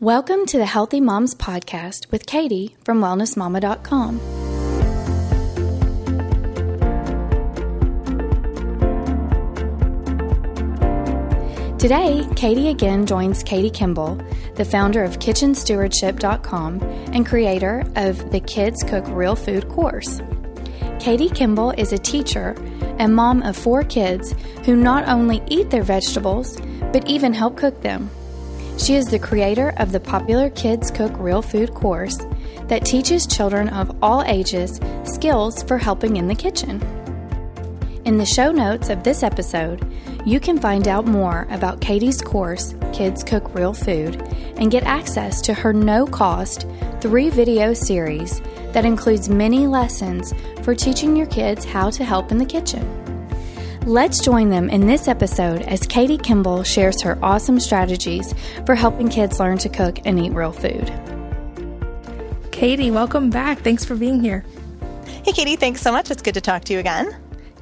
Welcome to the Healthy Moms Podcast with Katie from WellnessMama.com. Today, Katie again joins Katie Kimball, the founder of KitchenStewardship.com and creator of the Kids Cook Real Food course. Katie Kimball is a teacher and mom of four kids who not only eat their vegetables, but even help cook them. She is the creator of the popular Kids Cook Real Food course that teaches children of all ages skills for helping in the kitchen. In the show notes of this episode, you can find out more about Katie's course, Kids Cook Real Food, and get access to her no cost three video series that includes many lessons for teaching your kids how to help in the kitchen. Let's join them in this episode as Katie Kimball shares her awesome strategies for helping kids learn to cook and eat real food. Katie, welcome back. Thanks for being here. Hey, Katie, thanks so much. It's good to talk to you again.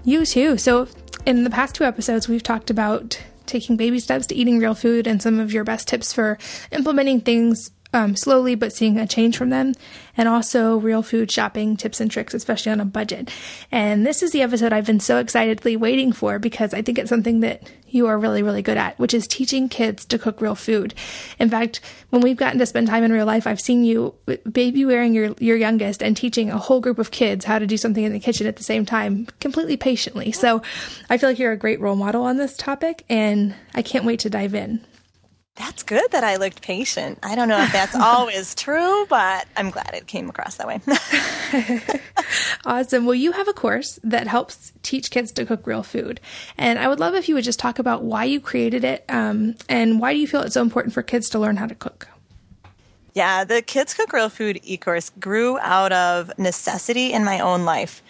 You too. So, in the past two episodes, we've talked about taking baby steps to eating real food and some of your best tips for implementing things um, slowly but seeing a change from them, and also real food shopping tips and tricks, especially on a budget. And this is the episode I've been so excitedly waiting for because I think it's something that you are really, really good at, which is teaching kids to cook real food. In fact, when we've gotten to spend time in real life, I've seen you baby wearing your, your youngest and teaching a whole group of kids how to do something in the kitchen at the same time, completely patiently. So I feel like you're a great role model on this topic, and I can't wait to dive in. That's good that I looked patient. I don't know if that's always true, but I'm glad it came across that way. awesome. Well, you have a course that helps teach kids to cook real food. And I would love if you would just talk about why you created it um, and why do you feel it's so important for kids to learn how to cook? Yeah, the Kids Cook Real Food e course grew out of necessity in my own life.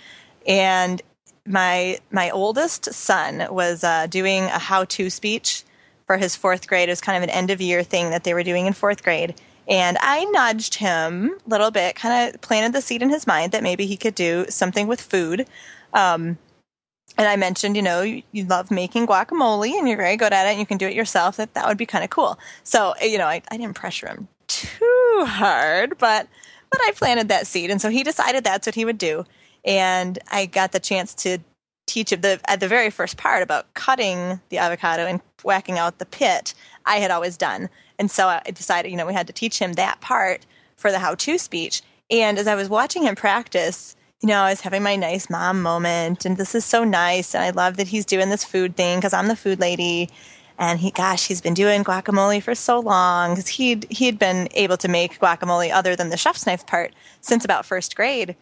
And my my oldest son was uh, doing a how to speech for his fourth grade. It was kind of an end of year thing that they were doing in fourth grade. And I nudged him a little bit, kind of planted the seed in his mind that maybe he could do something with food. Um, and I mentioned, you know, you, you, love making guacamole and you're very good at it and you can do it yourself, that that would be kind of cool. So, you know, I, I didn't pressure him too hard, but, but I planted that seed. And so he decided that's what he would do. And I got the chance to teach him the, at the very first part about cutting the avocado and whacking out the pit, I had always done. And so I decided, you know, we had to teach him that part for the how to speech. And as I was watching him practice, you know, I was having my nice mom moment, and this is so nice. And I love that he's doing this food thing because I'm the food lady. And he, gosh, he's been doing guacamole for so long because he'd he'd been able to make guacamole other than the chef's knife part since about first grade.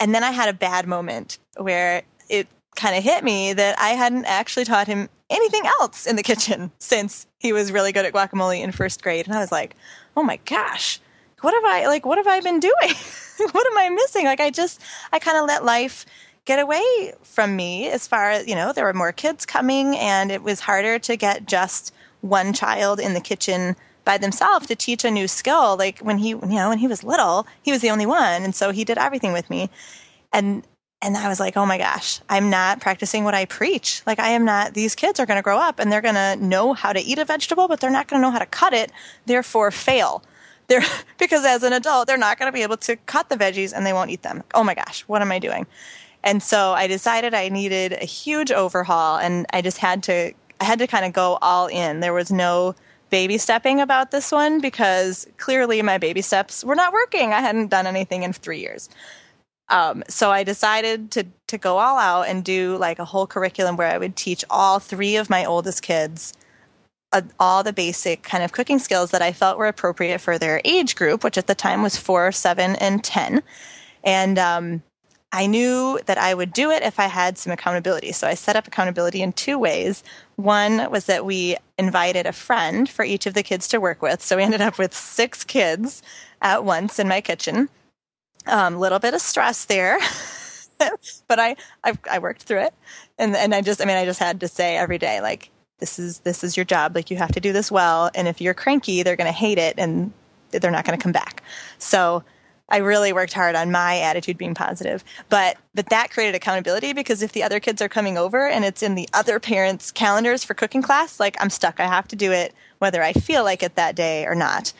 And then I had a bad moment where it kind of hit me that I hadn't actually taught him anything else in the kitchen since he was really good at guacamole in first grade. And I was like, oh my gosh, what have I, like, what have I been doing? what am I missing? Like, I just, I kind of let life get away from me as far as, you know, there were more kids coming and it was harder to get just one child in the kitchen by themselves to teach a new skill. Like when he, you know, when he was little, he was the only one. And so he did everything with me. And and I was like, oh my gosh, I'm not practicing what I preach. Like, I am not, these kids are going to grow up and they're going to know how to eat a vegetable, but they're not going to know how to cut it, therefore fail. They're, because as an adult, they're not going to be able to cut the veggies and they won't eat them. Oh my gosh, what am I doing? And so I decided I needed a huge overhaul and I just had to, I had to kind of go all in. There was no baby stepping about this one because clearly my baby steps were not working. I hadn't done anything in three years. Um, so I decided to to go all out and do like a whole curriculum where I would teach all three of my oldest kids uh, all the basic kind of cooking skills that I felt were appropriate for their age group, which at the time was four, seven, and ten. And um, I knew that I would do it if I had some accountability. So I set up accountability in two ways. One was that we invited a friend for each of the kids to work with. So we ended up with six kids at once in my kitchen a um, little bit of stress there, but I, I, I worked through it, and and I just I mean I just had to say every day like this is this is your job like you have to do this well, and if you're cranky they're going to hate it and they're not going to come back. So I really worked hard on my attitude being positive. But but that created accountability because if the other kids are coming over and it's in the other parents' calendars for cooking class, like I'm stuck. I have to do it whether I feel like it that day or not.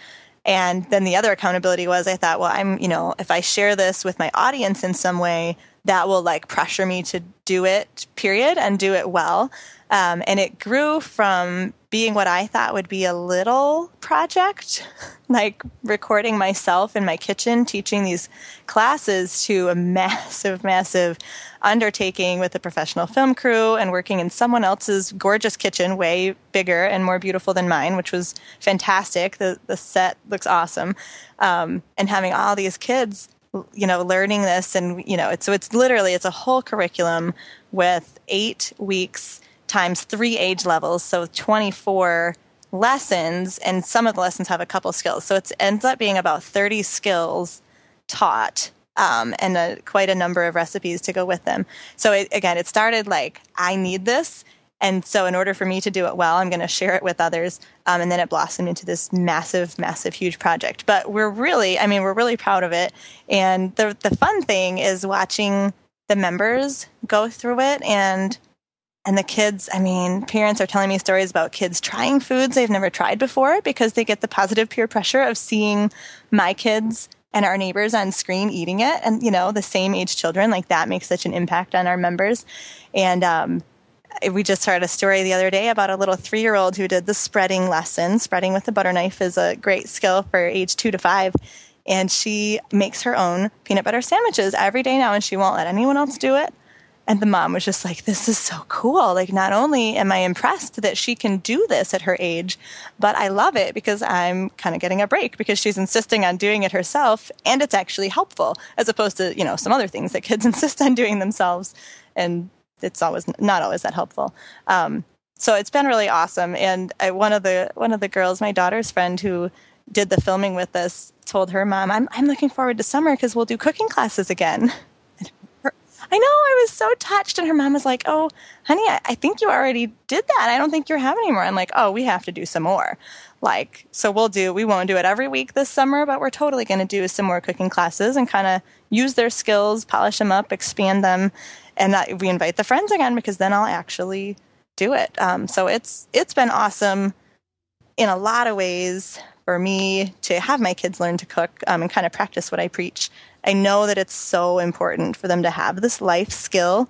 And then the other accountability was I thought, well, I'm, you know, if I share this with my audience in some way, that will like pressure me to do it, period, and do it well. Um, and it grew from being what I thought would be a little project, like recording myself in my kitchen, teaching these classes, to a massive, massive undertaking with a professional film crew and working in someone else's gorgeous kitchen, way bigger and more beautiful than mine, which was fantastic. The, the set looks awesome. Um, and having all these kids you know learning this and you know it's so it's literally it's a whole curriculum with eight weeks times three age levels, so 24 lessons, and some of the lessons have a couple skills. So it ends up being about 30 skills taught um, and a, quite a number of recipes to go with them. So it, again, it started like, I need this. And so, in order for me to do it well, I'm going to share it with others. Um, and then it blossomed into this massive, massive, huge project. But we're really, I mean, we're really proud of it. And the, the fun thing is watching the members go through it and and the kids, I mean, parents are telling me stories about kids trying foods they've never tried before because they get the positive peer pressure of seeing my kids and our neighbors on screen eating it. And, you know, the same age children, like that makes such an impact on our members. And, um, we just heard a story the other day about a little three year old who did the spreading lesson. Spreading with the butter knife is a great skill for age two to five. And she makes her own peanut butter sandwiches every day now, and she won't let anyone else do it. And the mom was just like, this is so cool. Like, not only am I impressed that she can do this at her age, but I love it because I'm kind of getting a break because she's insisting on doing it herself and it's actually helpful as opposed to, you know, some other things that kids insist on doing themselves. And it's always not always that helpful. Um, so it's been really awesome. And I, one of the, one of the girls, my daughter's friend who did the filming with us told her mom, I'm, I'm looking forward to summer because we'll do cooking classes again. I know, I was so touched. And her mom was like, Oh, honey, I, I think you already did that. I don't think you're having anymore. I'm like, Oh, we have to do some more. Like, so we'll do, we won't do it every week this summer, but we're totally going to do some more cooking classes and kind of use their skills, polish them up, expand them. And that, we invite the friends again because then I'll actually do it. Um, so it's, it's been awesome in a lot of ways for me to have my kids learn to cook um, and kind of practice what I preach. I know that it's so important for them to have this life skill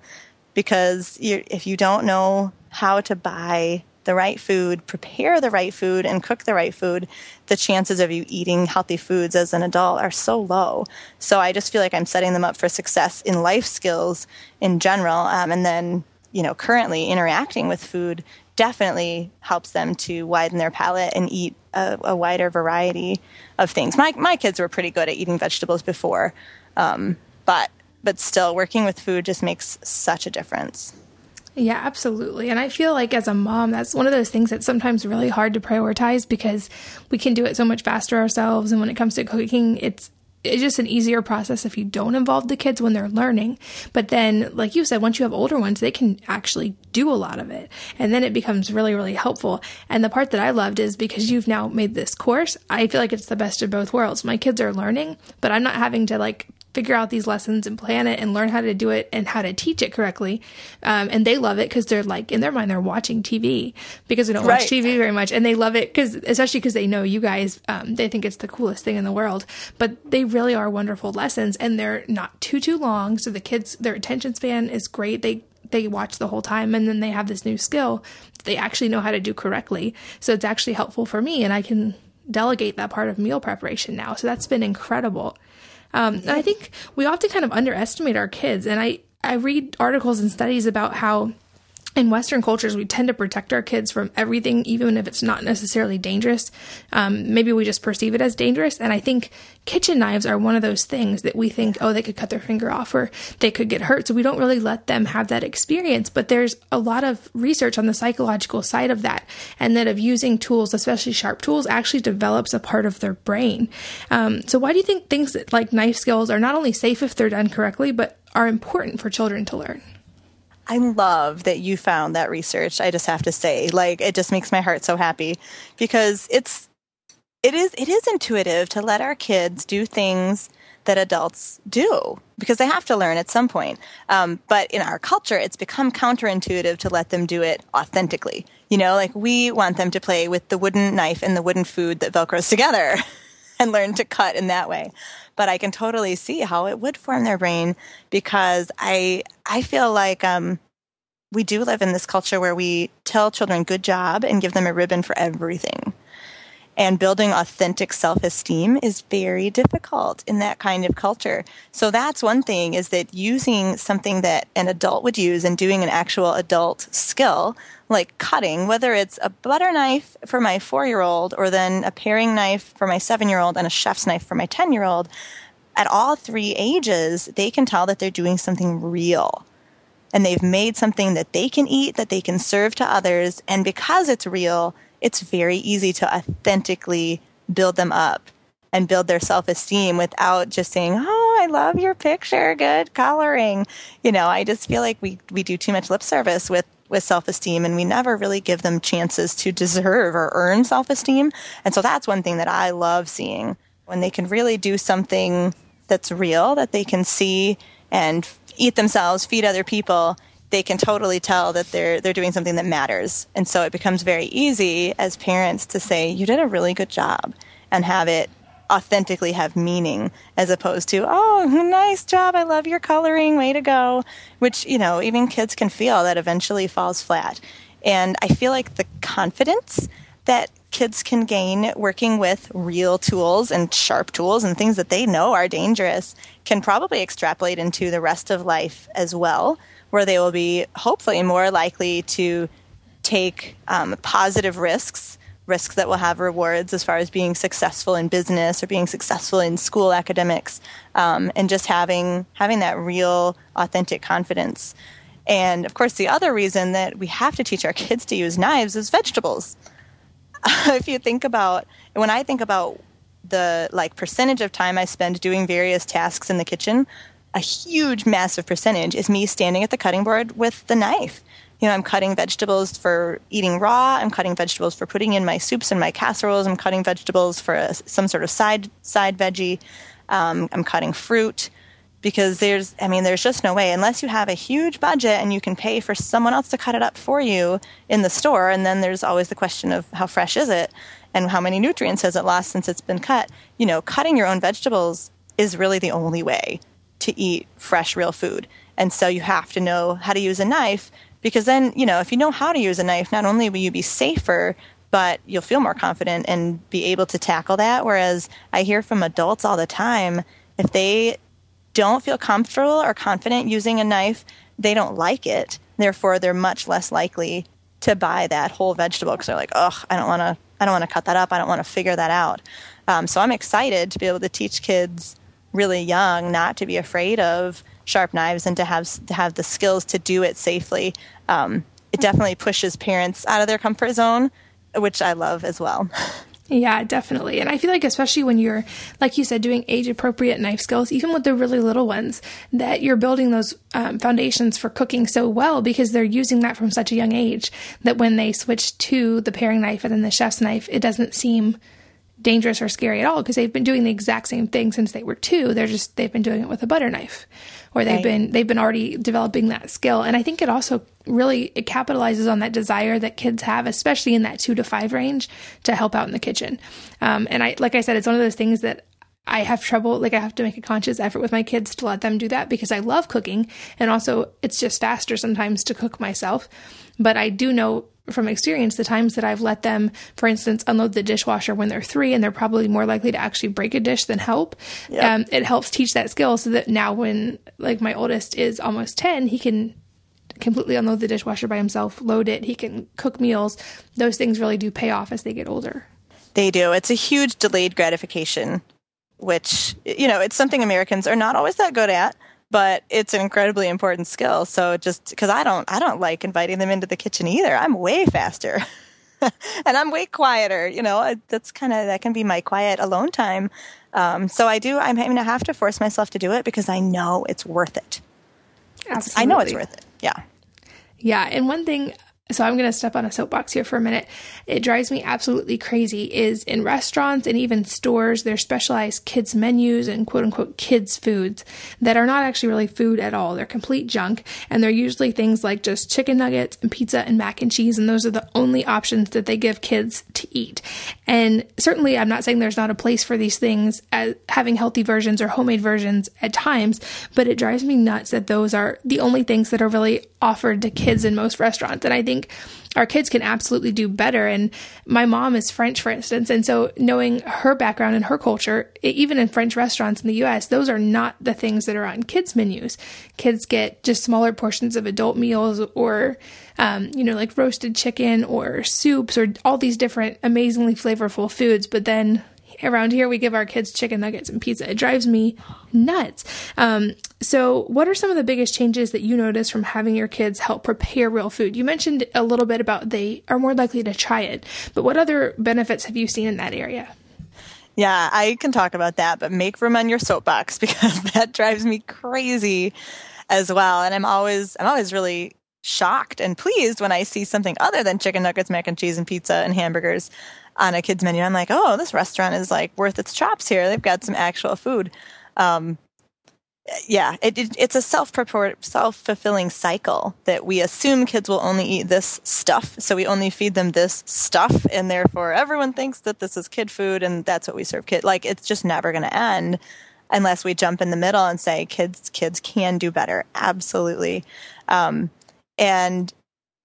because if you don't know how to buy the right food, prepare the right food, and cook the right food, the chances of you eating healthy foods as an adult are so low. So I just feel like I'm setting them up for success in life skills in general. Um, and then, you know, currently interacting with food definitely helps them to widen their palate and eat a, a wider variety of things. My my kids were pretty good at eating vegetables before, um, but but still, working with food just makes such a difference. Yeah, absolutely. And I feel like as a mom, that's one of those things that's sometimes really hard to prioritize because we can do it so much faster ourselves. And when it comes to cooking, it's it's just an easier process if you don't involve the kids when they're learning. But then, like you said, once you have older ones, they can actually do a lot of it. And then it becomes really, really helpful. And the part that I loved is because you've now made this course, I feel like it's the best of both worlds. My kids are learning, but I'm not having to like figure out these lessons and plan it and learn how to do it and how to teach it correctly. Um, and they love it because they're like, in their mind, they're watching TV because they don't right. watch TV very much. And they love it because, especially because they know you guys, um, they think it's the coolest thing in the world. But they really are wonderful lessons and they're not too, too long. So the kids, their attention span is great. They, they watch the whole time and then they have this new skill they actually know how to do correctly. So it's actually helpful for me and I can delegate that part of meal preparation now. So that's been incredible. Um, I think we often kind of underestimate our kids. And I, I read articles and studies about how in Western cultures, we tend to protect our kids from everything, even if it's not necessarily dangerous. Um, maybe we just perceive it as dangerous. And I think kitchen knives are one of those things that we think, oh, they could cut their finger off or they could get hurt. So we don't really let them have that experience. But there's a lot of research on the psychological side of that, and that of using tools, especially sharp tools, actually develops a part of their brain. Um, so why do you think things like knife skills are not only safe if they're done correctly, but are important for children to learn? I love that you found that research. I just have to say, like, it just makes my heart so happy because it's it is it is intuitive to let our kids do things that adults do because they have to learn at some point. Um, but in our culture, it's become counterintuitive to let them do it authentically. You know, like we want them to play with the wooden knife and the wooden food that velcros together and learn to cut in that way. But I can totally see how it would form their brain because I I feel like um, we do live in this culture where we tell children good job and give them a ribbon for everything. And building authentic self esteem is very difficult in that kind of culture. So that's one thing is that using something that an adult would use and doing an actual adult skill, like cutting, whether it's a butter knife for my four year old or then a paring knife for my seven year old and a chef's knife for my 10 year old, at all three ages, they can tell that they're doing something real and they've made something that they can eat, that they can serve to others. And because it's real, it's very easy to authentically build them up and build their self esteem without just saying, Oh, I love your picture. Good coloring. You know, I just feel like we, we do too much lip service with, with self esteem and we never really give them chances to deserve or earn self esteem. And so that's one thing that I love seeing when they can really do something that's real, that they can see and eat themselves, feed other people, they can totally tell that they're they're doing something that matters. And so it becomes very easy as parents to say, "You did a really good job," and have it authentically have meaning as opposed to, "Oh, nice job. I love your coloring. Way to go." Which, you know, even kids can feel that eventually falls flat. And I feel like the confidence that kids can gain working with real tools and sharp tools and things that they know are dangerous can probably extrapolate into the rest of life as well where they will be hopefully more likely to take um, positive risks, risks that will have rewards as far as being successful in business or being successful in school academics, um, and just having having that real, authentic confidence. And of course, the other reason that we have to teach our kids to use knives is vegetables. if you think about when I think about the like percentage of time I spend doing various tasks in the kitchen, a huge, massive percentage is me standing at the cutting board with the knife. You know, I'm cutting vegetables for eating raw. I'm cutting vegetables for putting in my soups and my casseroles. I'm cutting vegetables for a, some sort of side side veggie. Um, I'm cutting fruit because there's, I mean, there's just no way unless you have a huge budget and you can pay for someone else to cut it up for you in the store. And then there's always the question of how fresh is it and how many nutrients has it lost since it's been cut. You know, cutting your own vegetables is really the only way to eat fresh, real food. And so you have to know how to use a knife because then, you know, if you know how to use a knife, not only will you be safer, but you'll feel more confident and be able to tackle that. Whereas I hear from adults all the time, if they don't feel comfortable or confident using a knife, they don't like it. Therefore, they're much less likely to buy that whole vegetable because they're like, oh, I don't want to, I don't want to cut that up. I don't want to figure that out. Um, so I'm excited to be able to teach kids really young not to be afraid of sharp knives and to have to have the skills to do it safely. Um, it definitely pushes parents out of their comfort zone, which I love as well. Yeah, definitely. And I feel like, especially when you're, like you said, doing age appropriate knife skills, even with the really little ones, that you're building those um, foundations for cooking so well because they're using that from such a young age that when they switch to the paring knife and then the chef's knife, it doesn't seem dangerous or scary at all because they've been doing the exact same thing since they were two. They're just they've been doing it with a butter knife, or they've right. been they've been already developing that skill. And I think it also really it capitalizes on that desire that kids have, especially in that two to five range, to help out in the kitchen. Um, and I like I said, it's one of those things that I have trouble, like I have to make a conscious effort with my kids to let them do that because I love cooking. And also, it's just faster sometimes to cook myself. But I do know from experience the times that I've let them, for instance, unload the dishwasher when they're three and they're probably more likely to actually break a dish than help. Yep. Um, it helps teach that skill so that now when like my oldest is almost 10, he can completely unload the dishwasher by himself, load it, he can cook meals. Those things really do pay off as they get older. They do. It's a huge delayed gratification, which, you know, it's something Americans are not always that good at but it's an incredibly important skill. So just because I don't, I don't like inviting them into the kitchen either. I'm way faster. and I'm way quieter. You know, that's kind of that can be my quiet alone time. Um, so I do. I'm going to have to force myself to do it because I know it's worth it. Absolutely. I know it's worth it. Yeah. Yeah, and one thing so I'm going to step on a soapbox here for a minute. It drives me absolutely crazy is in restaurants and even stores, there's specialized kids menus and quote unquote kids foods that are not actually really food at all. They're complete junk. And they're usually things like just chicken nuggets and pizza and mac and cheese. And those are the only options that they give kids to eat. And certainly I'm not saying there's not a place for these things as having healthy versions or homemade versions at times, but it drives me nuts that those are the only things that are really offered to kids in most restaurants. And I think our kids can absolutely do better. And my mom is French, for instance. And so knowing her background and her culture, even in French restaurants in the US, those are not the things that are on kids' menus. Kids get just smaller portions of adult meals or, um, you know, like roasted chicken or soups or all these different amazingly flavorful foods. But then around here we give our kids chicken nuggets and pizza. It drives me nuts. Um, so, what are some of the biggest changes that you notice from having your kids help prepare real food? You mentioned a little bit about they are more likely to try it, but what other benefits have you seen in that area? Yeah, I can talk about that, but make room on your soapbox because that drives me crazy as well. And I'm always I'm always really shocked and pleased when I see something other than chicken nuggets, mac and cheese, and pizza and hamburgers on a kid's menu. I'm like, oh, this restaurant is like worth its chops here. They've got some actual food. Um, yeah, it, it, it's a self self fulfilling cycle that we assume kids will only eat this stuff, so we only feed them this stuff, and therefore everyone thinks that this is kid food, and that's what we serve kid. Like it's just never going to end unless we jump in the middle and say kids kids can do better. Absolutely, um, and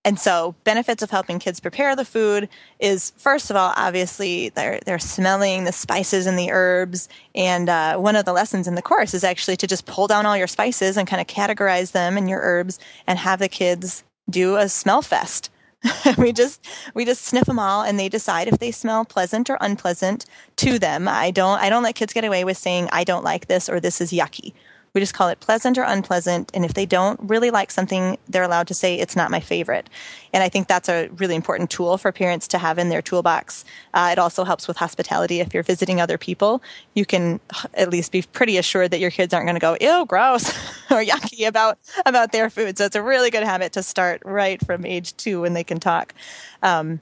and so benefits of helping kids prepare the food is first of all obviously they're they're smelling the spices and the herbs. And uh, one of the lessons in the course is actually to just pull down all your spices and kind of categorize them and your herbs and have the kids do a smell fest. We just we just sniff them all and they decide if they smell pleasant or unpleasant to them. I don't i don't let kids get away with saying i don't like this or this is yucky we just call it pleasant or unpleasant. And if they don't really like something, they're allowed to say, it's not my favorite. And I think that's a really important tool for parents to have in their toolbox. Uh, it also helps with hospitality. If you're visiting other people, you can at least be pretty assured that your kids aren't going to go, ew, gross or yucky about, about their food. So it's a really good habit to start right from age two when they can talk. Um,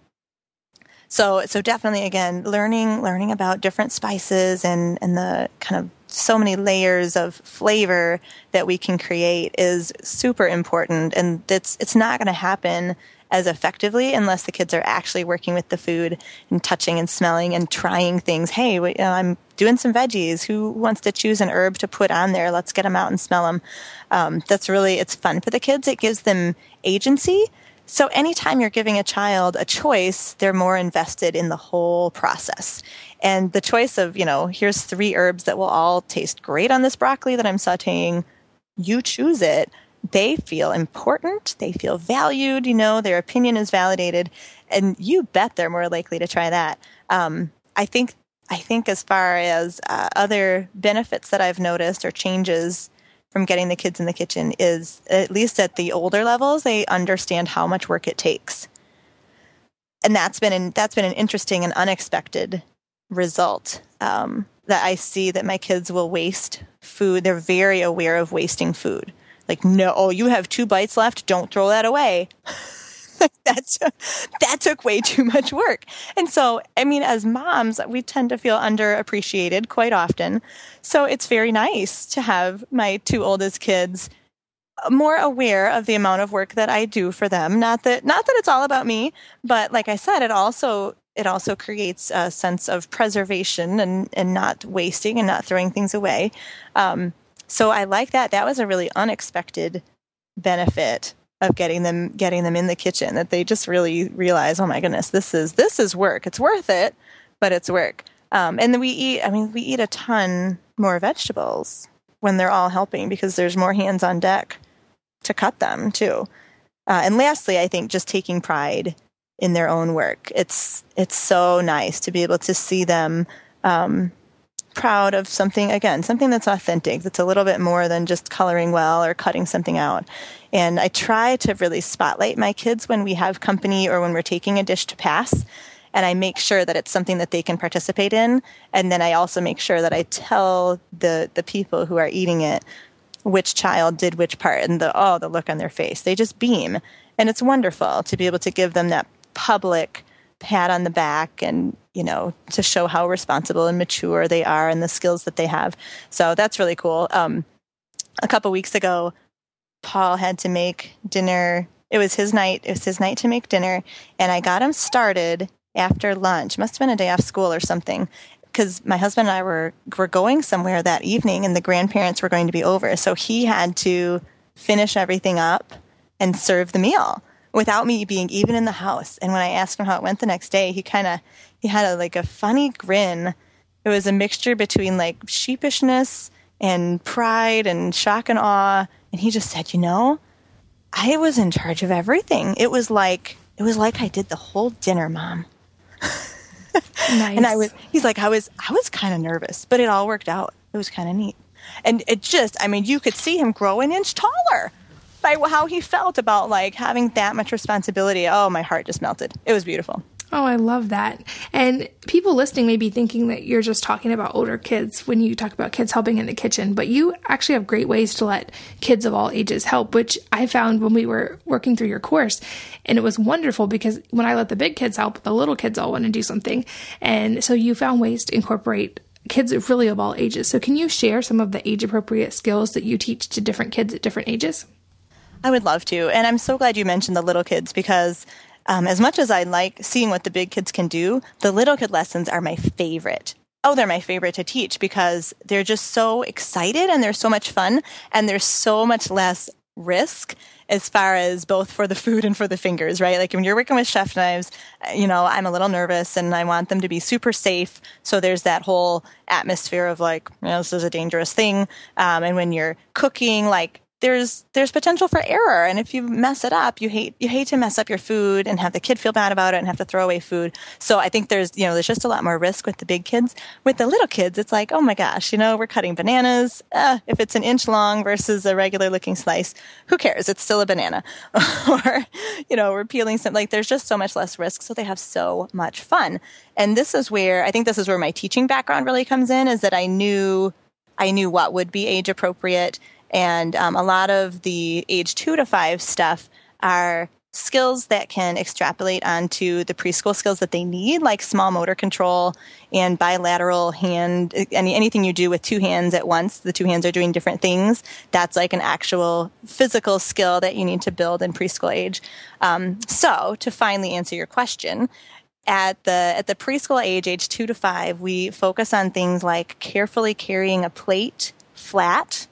so so definitely again learning learning about different spices and and the kind of so many layers of flavor that we can create is super important. And it's it's not going to happen as effectively unless the kids are actually working with the food and touching and smelling and trying things. Hey you know, i'm doing some veggies. Who wants to choose an herb to put on there? Let's get them out and smell them um, that's really it's fun for the kids. It gives them agency. So anytime you're giving a child a choice, they're more invested in the whole process. And the choice of, you know, here's three herbs that will all taste great on this broccoli that I'm sauteing, you choose it. They feel important, they feel valued, you know, their opinion is validated, and you bet they're more likely to try that. Um, I think I think as far as uh, other benefits that I've noticed or changes from getting the kids in the kitchen is at least at the older levels they understand how much work it takes and that's been an, that's been an interesting and unexpected result um, that i see that my kids will waste food they're very aware of wasting food like no oh you have two bites left don't throw that away That's that took way too much work. And so, I mean, as moms, we tend to feel underappreciated quite often. So it's very nice to have my two oldest kids more aware of the amount of work that I do for them. Not that not that it's all about me, but like I said, it also it also creates a sense of preservation and, and not wasting and not throwing things away. Um, so I like that. That was a really unexpected benefit of getting them getting them in the kitchen that they just really realize oh my goodness this is this is work it's worth it but it's work um, and then we eat i mean we eat a ton more vegetables when they're all helping because there's more hands on deck to cut them too uh, and lastly i think just taking pride in their own work. It's it's so nice to be able to see them um, proud of something again something that's authentic that's a little bit more than just coloring well or cutting something out. And i try to really spotlight my kids when we have company or when we're taking a dish to pass and i make sure that it's something that they can participate in. And then i also make sure that i tell the the people who are eating it which child did which part and the oh the look on their face. They just beam. And it's wonderful to be able to give them that public pat on the back and, you know, to show how responsible and mature they are and the skills that they have. So that's really cool. Um, a couple weeks ago, Paul had to make dinner. It was his night. It was his night to make dinner. And I got him started after lunch. Must have been a day off school or something because my husband and I were were going somewhere that evening, and the grandparents were going to be over. So he had to finish everything up and serve the meal without me being even in the house. And when I asked him how it went the next day, he kind of he had a, like a funny grin. It was a mixture between like sheepishness and pride and shock and awe. And he just said, "You know, I was in charge of everything. It was like it was like I did the whole dinner, mom." Nice. and I was he's like I was I was kind of nervous, but it all worked out. It was kind of neat. And it just I mean, you could see him grow an inch taller by how he felt about like having that much responsibility. Oh, my heart just melted. It was beautiful. Oh, I love that. And people listening may be thinking that you're just talking about older kids when you talk about kids helping in the kitchen, but you actually have great ways to let kids of all ages help, which I found when we were working through your course. And it was wonderful because when I let the big kids help, the little kids all want to do something. And so you found ways to incorporate kids really of all ages. So can you share some of the age appropriate skills that you teach to different kids at different ages? I would love to. And I'm so glad you mentioned the little kids because um, as much as I like seeing what the big kids can do, the little kid lessons are my favorite. Oh, they're my favorite to teach because they're just so excited and they're so much fun and there's so much less risk as far as both for the food and for the fingers, right? Like when you're working with chef knives, you know, I'm a little nervous and I want them to be super safe. So there's that whole atmosphere of like, you know, this is a dangerous thing. Um, and when you're cooking, like there's there's potential for error. And if you mess it up you hate you hate to mess up your food and have the kid feel bad about it and have to throw away food. So i think there's you know there's just a lot more risk with the big kids. With the little kids it's like oh my gosh you know we're cutting bananas. Uh, if it's an inch long versus a regular looking slice who cares? It's still a banana. Or you know we're peeling some like there's just so much less risk. So they have so much fun. And this is where i think this is where my teaching background really comes in is that i knew i knew what would be age appropriate and um, a lot of the age two to five stuff are skills that can extrapolate onto the preschool skills that they need, like small motor control and bilateral hand, any, anything you do with two hands at once, the two hands are doing different things. That's like an actual physical skill that you need to build in preschool age. Um, so to finally answer your question, at the at the preschool age, age two to five, we focus on things like carefully carrying a plate flat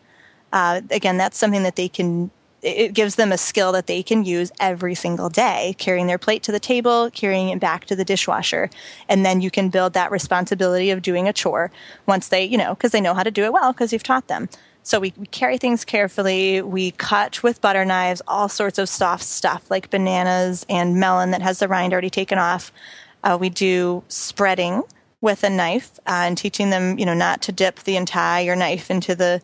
uh, again, that's something that they can it gives them a skill that they can use every single day, carrying their plate to the table, carrying it back to the dishwasher. And then you can build that responsibility of doing a chore once they, you know, because they know how to do it well because you've taught them. So we, we, carry things carefully. We cut with butter knives all sorts of soft stuff like bananas and melon that has the rind already taken off. Uh, we do spreading with a knife uh, and teaching them, you know, not to dip the entire knife into the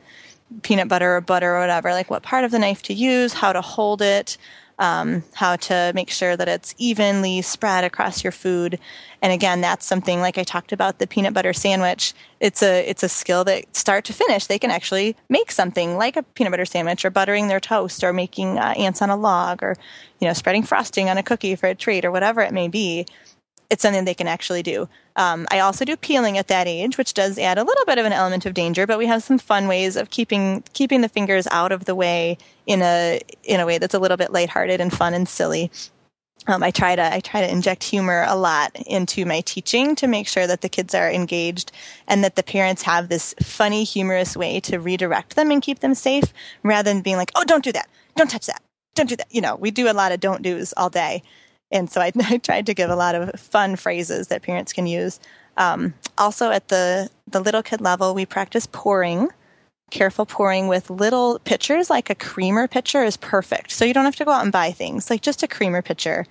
peanut butter or butter or whatever, like what part of the knife to use, how to hold it, um, how to make sure that it's evenly spread across your food. And again, that's something like I talked about the peanut butter sandwich. It's a it's a skill that start to finish they can actually make something like a peanut butter sandwich or buttering their toast or making uh, ants on a log or you know spreading frosting on a cookie for a treat or whatever it may be it's something they can actually do. Um, I also do peeling at that age, which does add a little bit of an element of danger, but we have some fun ways of keeping keeping the fingers out of the way in a in a way that's a little bit lighthearted and fun and silly. Um, I try to I try to inject humor a lot into my teaching to make sure that the kids are engaged and that the parents have this funny, humorous way to redirect them and keep them safe, rather than being like, "Oh, don't do that, don't touch that, don't do that." You know, we do a lot of don't dos all day, and so I, I, tried to give a lot of fun phrases that parents can use. Um, also, at the the little kid level, we practice pouring. Careful pouring with little pitchers, like a creamer pitcher, is perfect. So you don't have to go out and buy things. Like just a creamer pitcher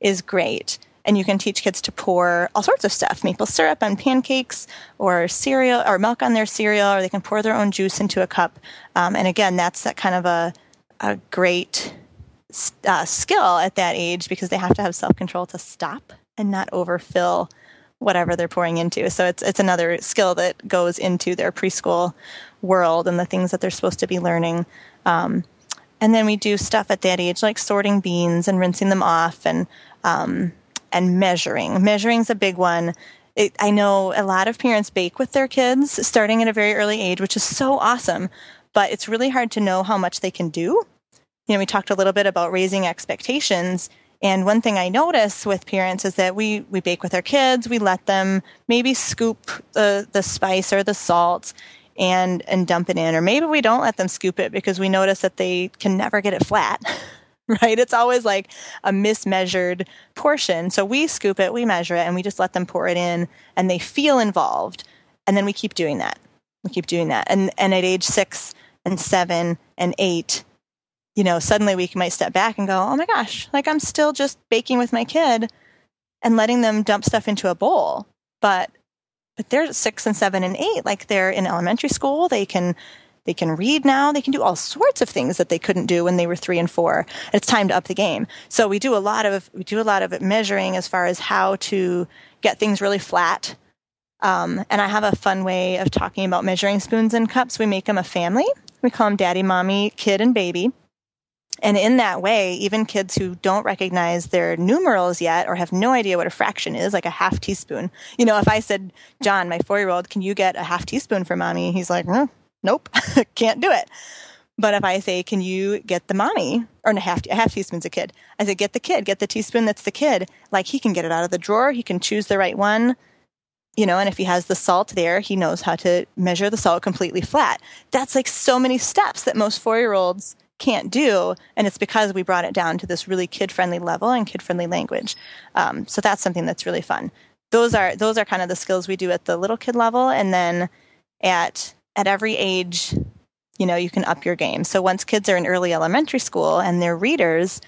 is great. And you can teach kids to pour all sorts of stuff maple syrup on pancakes, or cereal, or milk on their cereal, or they can pour their own juice into a cup. Um, and again, that's that kind of a, a great uh, skill at that age because they have to have self control to stop and not overfill whatever they're pouring into. So it's it's another skill that goes into their preschool world and the things that they're supposed to be learning. Um, and then we do stuff at that age like sorting beans and rinsing them off and um, and measuring. Measuring's a big one. It, I know a lot of parents bake with their kids starting at a very early age, which is so awesome, but it's really hard to know how much they can do. You know, we talked a little bit about raising expectations. And one thing I notice with parents is that we, we bake with our kids, we let them maybe scoop the, the spice or the salt and, and dump it in. Or maybe we don't let them scoop it because we notice that they can never get it flat. right? It's always like a mismeasured portion. So we scoop it, we measure it, and we just let them pour it in, and they feel involved. And then we keep doing that. We keep doing that. And and at age six and seven and eight, you know, suddenly we might step back and go, oh my gosh, like I'm still just baking with my kid and letting them dump stuff into a bowl. But but they're six and seven and eight, like they're in elementary school. They can they can read now. They can do all sorts of things that they couldn't do when they were three and four. It's time to up the game. So we do a lot of we do a lot of measuring as far as how to get things really flat. Um, and I have a fun way of talking about measuring spoons and cups. We make them a family. We call them daddy, mommy, kid, and baby. And in that way, even kids who don't recognize their numerals yet or have no idea what a fraction is, like a half teaspoon. You know, if I said, John, my four year old, can you get a half teaspoon for mommy? He's like, mm, nope, can't do it. But if I say, can you get the mommy, or a half, a half teaspoon's a kid, I say, get the kid, get the teaspoon that's the kid. Like he can get it out of the drawer, he can choose the right one, you know, and if he has the salt there, he knows how to measure the salt completely flat. That's like so many steps that most four year olds can't do. And it's because we brought it down to this really kid friendly level and kid friendly language. Um, so that's something that's really fun. Those are, those are kind of the skills we do at the little kid level. And then at at every age, you know, you can up your game. So once kids are in early elementary school and they're readers,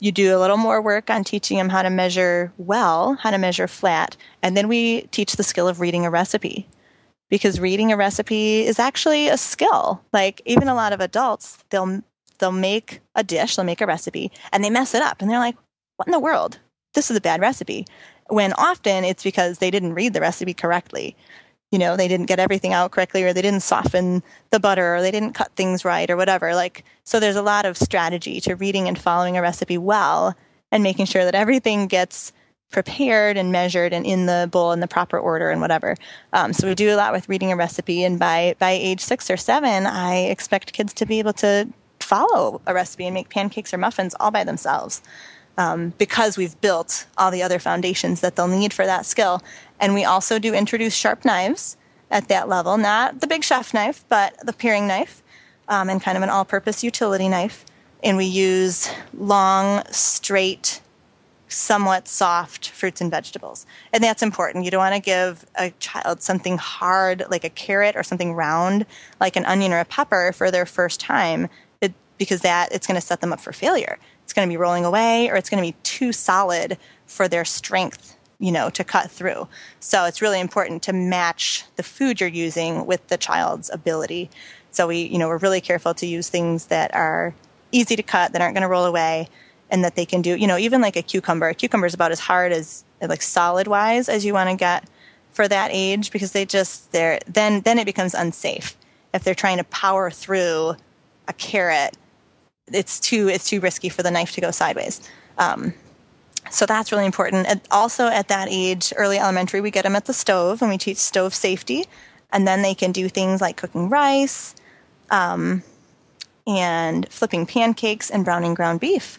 you do a little more work on teaching them how to measure well, how to measure flat, and then we teach the skill of reading a recipe. Because reading a recipe is actually a skill. Like even a lot of adults, they'll they'll make a dish, they'll make a recipe, and they mess it up and they're like, "What in the world? This is a bad recipe." When often it's because they didn't read the recipe correctly you know they didn't get everything out correctly or they didn't soften the butter or they didn't cut things right or whatever like so there's a lot of strategy to reading and following a recipe well and making sure that everything gets prepared and measured and in the bowl in the proper order and whatever um, so we do a lot with reading a recipe and by by age six or seven i expect kids to be able to follow a recipe and make pancakes or muffins all by themselves um, because we've built all the other foundations that they'll need for that skill. And we also do introduce sharp knives at that level, not the big chef knife, but the paring knife um, and kind of an all purpose utility knife. And we use long, straight, somewhat soft fruits and vegetables. And that's important. You don't want to give a child something hard like a carrot or something round like an onion or a pepper for their first time it, because that it's going to set them up for failure it's going to be rolling away or it's going to be too solid for their strength you know to cut through so it's really important to match the food you're using with the child's ability so we you know we're really careful to use things that are easy to cut that aren't going to roll away and that they can do you know even like a cucumber a cucumber is about as hard as like solid wise as you want to get for that age because they just they're then then it becomes unsafe if they're trying to power through a carrot it's too it's too risky for the knife to go sideways. Um, so that's really important. And also at that age, early elementary, we get them at the stove and we teach stove safety, and then they can do things like cooking rice, um, and flipping pancakes and browning ground beef.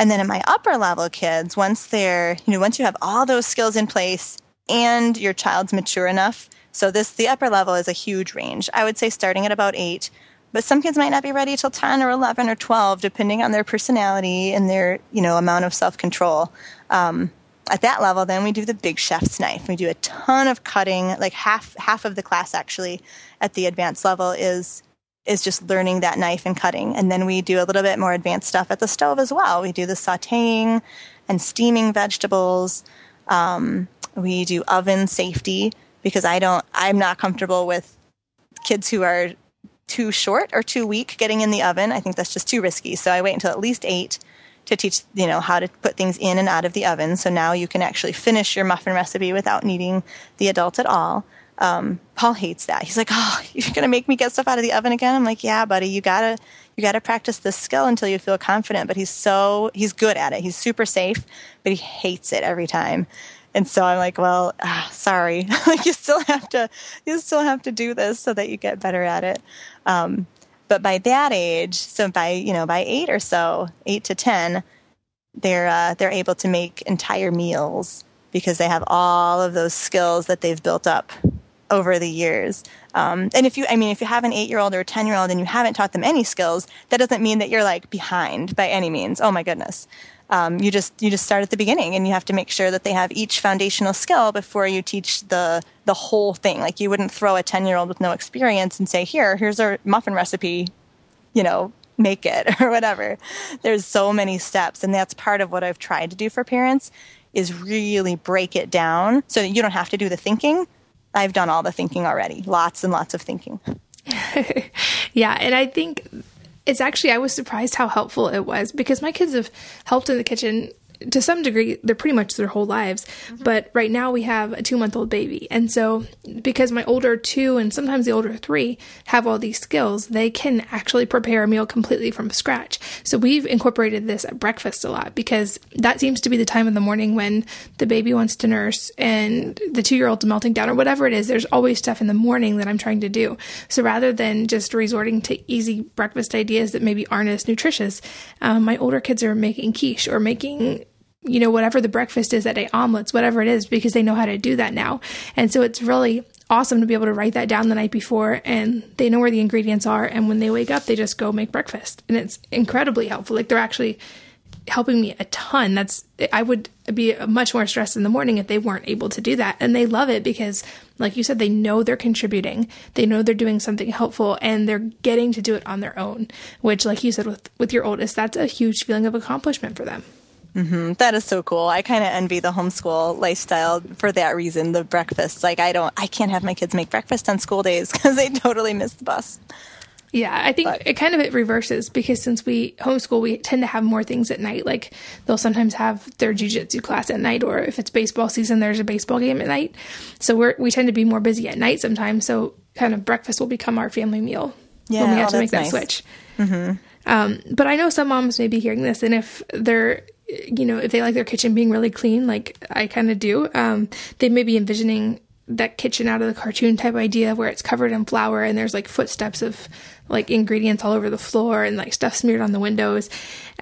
And then in my upper level kids, once they're you know once you have all those skills in place and your child's mature enough, so this the upper level is a huge range. I would say starting at about eight but some kids might not be ready till 10 or 11 or 12 depending on their personality and their you know amount of self-control um, at that level then we do the big chef's knife we do a ton of cutting like half half of the class actually at the advanced level is is just learning that knife and cutting and then we do a little bit more advanced stuff at the stove as well we do the sauteing and steaming vegetables um, we do oven safety because i don't i'm not comfortable with kids who are too short or too weak getting in the oven. I think that's just too risky. So I wait until at least eight to teach, you know, how to put things in and out of the oven. So now you can actually finish your muffin recipe without needing the adult at all. Um, Paul hates that. He's like, "Oh, you're gonna make me get stuff out of the oven again." I'm like, "Yeah, buddy, you gotta you gotta practice this skill until you feel confident." But he's so he's good at it. He's super safe, but he hates it every time. And so I'm like, "Well, ah, sorry, like you still have to you still have to do this so that you get better at it." Um, but by that age, so by you know by eight or so, eight to ten, they're uh, they're able to make entire meals because they have all of those skills that they've built up over the years. Um, and if you, I mean, if you have an eight year old or a 10 year old and you haven't taught them any skills, that doesn't mean that you're like behind by any means. Oh my goodness. Um, you just you just start at the beginning and you have to make sure that they have each foundational skill before you teach the the whole thing like you wouldn't throw a 10 year old with no experience and say here here's our muffin recipe you know make it or whatever there's so many steps and that's part of what i've tried to do for parents is really break it down so that you don't have to do the thinking I've done all the thinking already, lots and lots of thinking. yeah, and I think it's actually I was surprised how helpful it was because my kids have helped in the kitchen to some degree, they're pretty much their whole lives. Mm-hmm. But right now we have a two month old baby. And so, because my older two and sometimes the older three have all these skills, they can actually prepare a meal completely from scratch. So, we've incorporated this at breakfast a lot because that seems to be the time of the morning when the baby wants to nurse and the two year old's melting down or whatever it is. There's always stuff in the morning that I'm trying to do. So, rather than just resorting to easy breakfast ideas that maybe aren't as nutritious, um, my older kids are making quiche or making you know, whatever the breakfast is that day, omelets, whatever it is, because they know how to do that now. And so it's really awesome to be able to write that down the night before and they know where the ingredients are. And when they wake up, they just go make breakfast. And it's incredibly helpful. Like they're actually helping me a ton. That's, I would be much more stressed in the morning if they weren't able to do that. And they love it because, like you said, they know they're contributing. They know they're doing something helpful and they're getting to do it on their own, which, like you said, with, with your oldest, that's a huge feeling of accomplishment for them. Mm-hmm. That is so cool. I kind of envy the homeschool lifestyle for that reason. The breakfasts, like I don't, I can't have my kids make breakfast on school days because they totally miss the bus. Yeah, I think but. it kind of it reverses because since we homeschool, we tend to have more things at night. Like they'll sometimes have their jujitsu class at night, or if it's baseball season, there's a baseball game at night. So we're we tend to be more busy at night sometimes. So kind of breakfast will become our family meal yeah, when we have oh, to make that nice. switch. Mm-hmm. Um, but I know some moms may be hearing this, and if they're you know, if they like their kitchen being really clean, like I kind of do, um, they may be envisioning that kitchen out of the cartoon type idea where it's covered in flour and there's like footsteps of like ingredients all over the floor and like stuff smeared on the windows.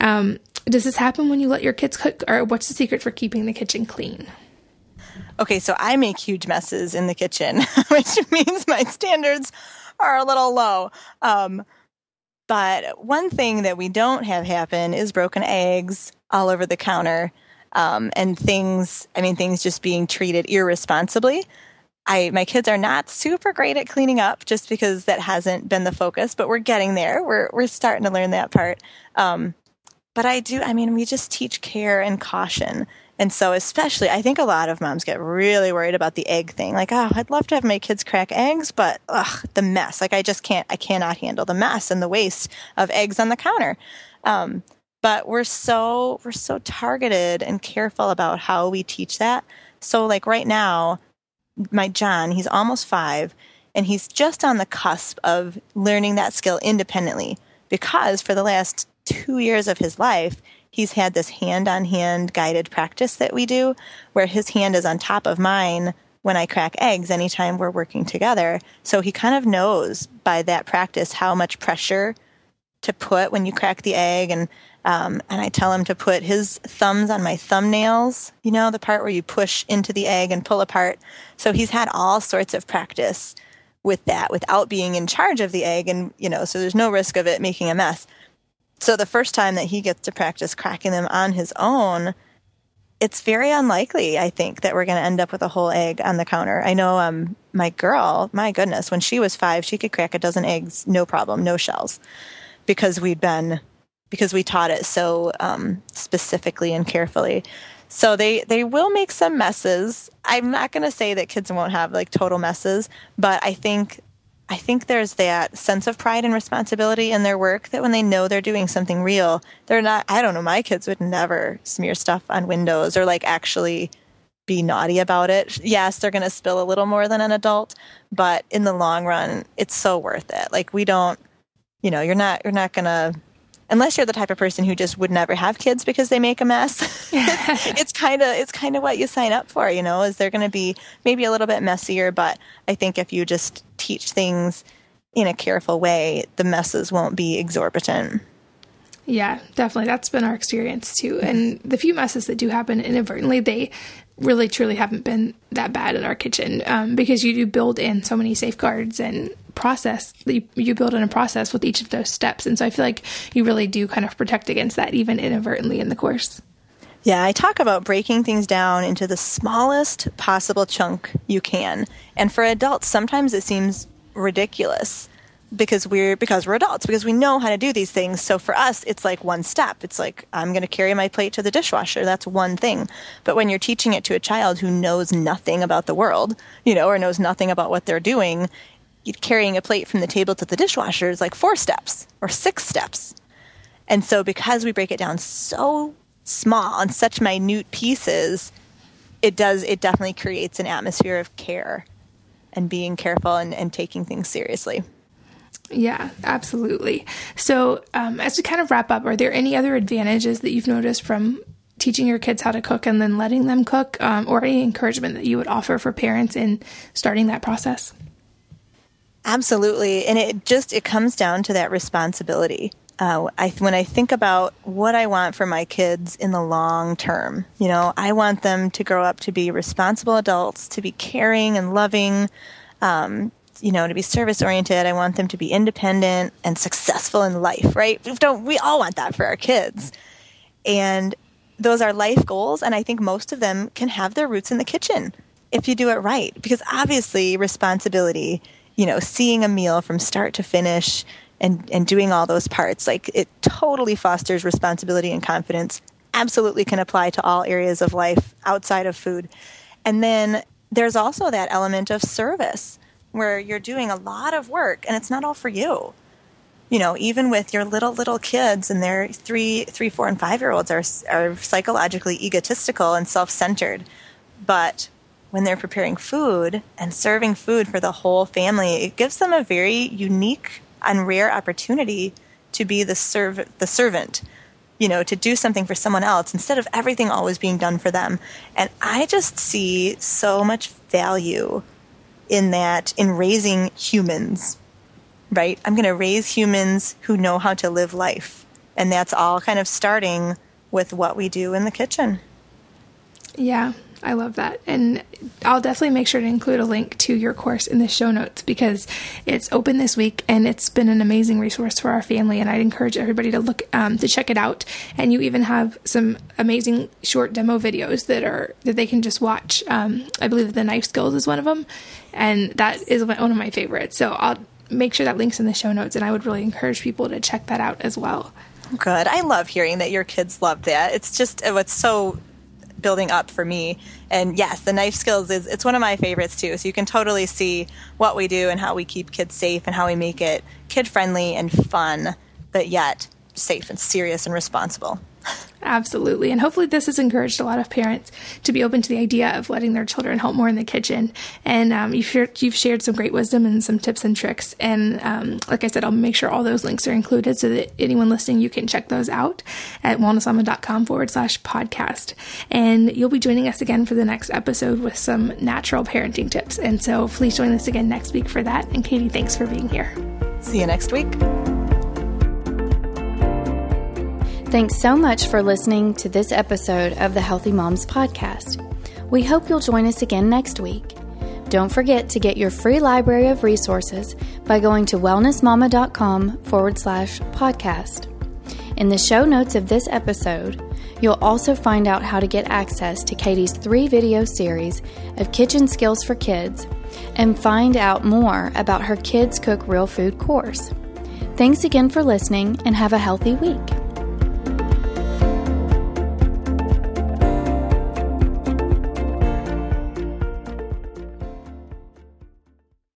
Um, does this happen when you let your kids cook, or what's the secret for keeping the kitchen clean? Okay, so I make huge messes in the kitchen, which means my standards are a little low. Um, but one thing that we don't have happen is broken eggs all over the counter um, and things, I mean, things just being treated irresponsibly. I, my kids are not super great at cleaning up just because that hasn't been the focus, but we're getting there. We're, we're starting to learn that part. Um, but I do, I mean, we just teach care and caution. And so, especially, I think a lot of moms get really worried about the egg thing. Like, oh, I'd love to have my kids crack eggs, but ugh, the mess. Like, I just can't, I cannot handle the mess and the waste of eggs on the counter. Um, but we're so we're so targeted and careful about how we teach that so like right now my john he's almost five and he's just on the cusp of learning that skill independently because for the last two years of his life he's had this hand on hand guided practice that we do where his hand is on top of mine when I crack eggs anytime we're working together. So he kind of knows by that practice how much pressure to put when you crack the egg and um, and I tell him to put his thumbs on my thumbnails, you know, the part where you push into the egg and pull apart. So he's had all sorts of practice with that without being in charge of the egg. And, you know, so there's no risk of it making a mess. So the first time that he gets to practice cracking them on his own, it's very unlikely, I think, that we're going to end up with a whole egg on the counter. I know um, my girl, my goodness, when she was five, she could crack a dozen eggs, no problem, no shells, because we'd been because we taught it so um, specifically and carefully. So they they will make some messes. I'm not going to say that kids won't have like total messes, but I think I think there's that sense of pride and responsibility in their work that when they know they're doing something real, they're not I don't know, my kids would never smear stuff on windows or like actually be naughty about it. Yes, they're going to spill a little more than an adult, but in the long run, it's so worth it. Like we don't, you know, you're not you're not going to unless you're the type of person who just would never have kids because they make a mess. it's kind of it's kind of what you sign up for, you know, is they're going to be maybe a little bit messier, but I think if you just teach things in a careful way, the messes won't be exorbitant. Yeah, definitely. That's been our experience too. Mm-hmm. And the few messes that do happen inadvertently, they really truly haven't been that bad in our kitchen um, because you do build in so many safeguards and process you, you build in a process with each of those steps. And so i feel like you really do kind of protect against that even inadvertently in the course. Yeah, I talk about breaking things down into the smallest possible chunk you can. And for adults, sometimes it seems ridiculous because we're because we're adults because we know how to do these things. So for us it's like one step. It's like i'm going to carry my plate to the dishwasher. That's one thing. But when you're teaching it to a child who knows nothing about the world you know or knows nothing about what they're doing carrying a plate from the table to the dishwasher is like four steps or six steps. And so because we break it down so small on such minute pieces it does it definitely creates an atmosphere of care and being careful and, and taking things seriously yeah, absolutely. So, um, as we kind of wrap up, are there any other advantages that you've noticed from teaching your kids how to cook and then letting them cook, um, or any encouragement that you would offer for parents in starting that process? Absolutely, and it just it comes down to that responsibility. Uh, I, when I think about what I want for my kids in the long term, you know, I want them to grow up to be responsible adults, to be caring and loving, um, you know, to be service oriented. I want them to be independent and successful in life, right? We don't we all want that for our kids. And those are life goals and I think most of them can have their roots in the kitchen if you do it right because obviously responsibility, you know, seeing a meal from start to finish and and doing all those parts like it totally fosters responsibility and confidence. Absolutely can apply to all areas of life outside of food. And then there's also that element of service where you're doing a lot of work and it's not all for you. You know, even with your little little kids and their three, three, four, and five year olds are are psychologically egotistical and self centered, but when they're preparing food and serving food for the whole family, it gives them a very unique and rare opportunity to be the serv- the servant you know, to do something for someone else instead of everything always being done for them. And I just see so much value in that in raising humans, right? I'm going to raise humans who know how to live life. And that's all kind of starting with what we do in the kitchen. Yeah, I love that. And I'll definitely make sure to include a link to your course in the show notes because it's open this week and it's been an amazing resource for our family. And I'd encourage everybody to look um, to check it out. And you even have some amazing short demo videos that are that they can just watch. Um, I believe the knife skills is one of them, and that is one of my favorites. So I'll make sure that links in the show notes, and I would really encourage people to check that out as well. Good. I love hearing that your kids love that. It's just what's so building up for me. And yes, the knife skills is it's one of my favorites too. So you can totally see what we do and how we keep kids safe and how we make it kid friendly and fun, but yet safe and serious and responsible. Absolutely. And hopefully, this has encouraged a lot of parents to be open to the idea of letting their children help more in the kitchen. And um, you've, shared, you've shared some great wisdom and some tips and tricks. And um, like I said, I'll make sure all those links are included so that anyone listening, you can check those out at wellnessmama.com forward slash podcast. And you'll be joining us again for the next episode with some natural parenting tips. And so please join us again next week for that. And Katie, thanks for being here. See you next week. Thanks so much for listening to this episode of the Healthy Moms Podcast. We hope you'll join us again next week. Don't forget to get your free library of resources by going to wellnessmama.com forward slash podcast. In the show notes of this episode, you'll also find out how to get access to Katie's three video series of kitchen skills for kids and find out more about her Kids Cook Real Food course. Thanks again for listening and have a healthy week.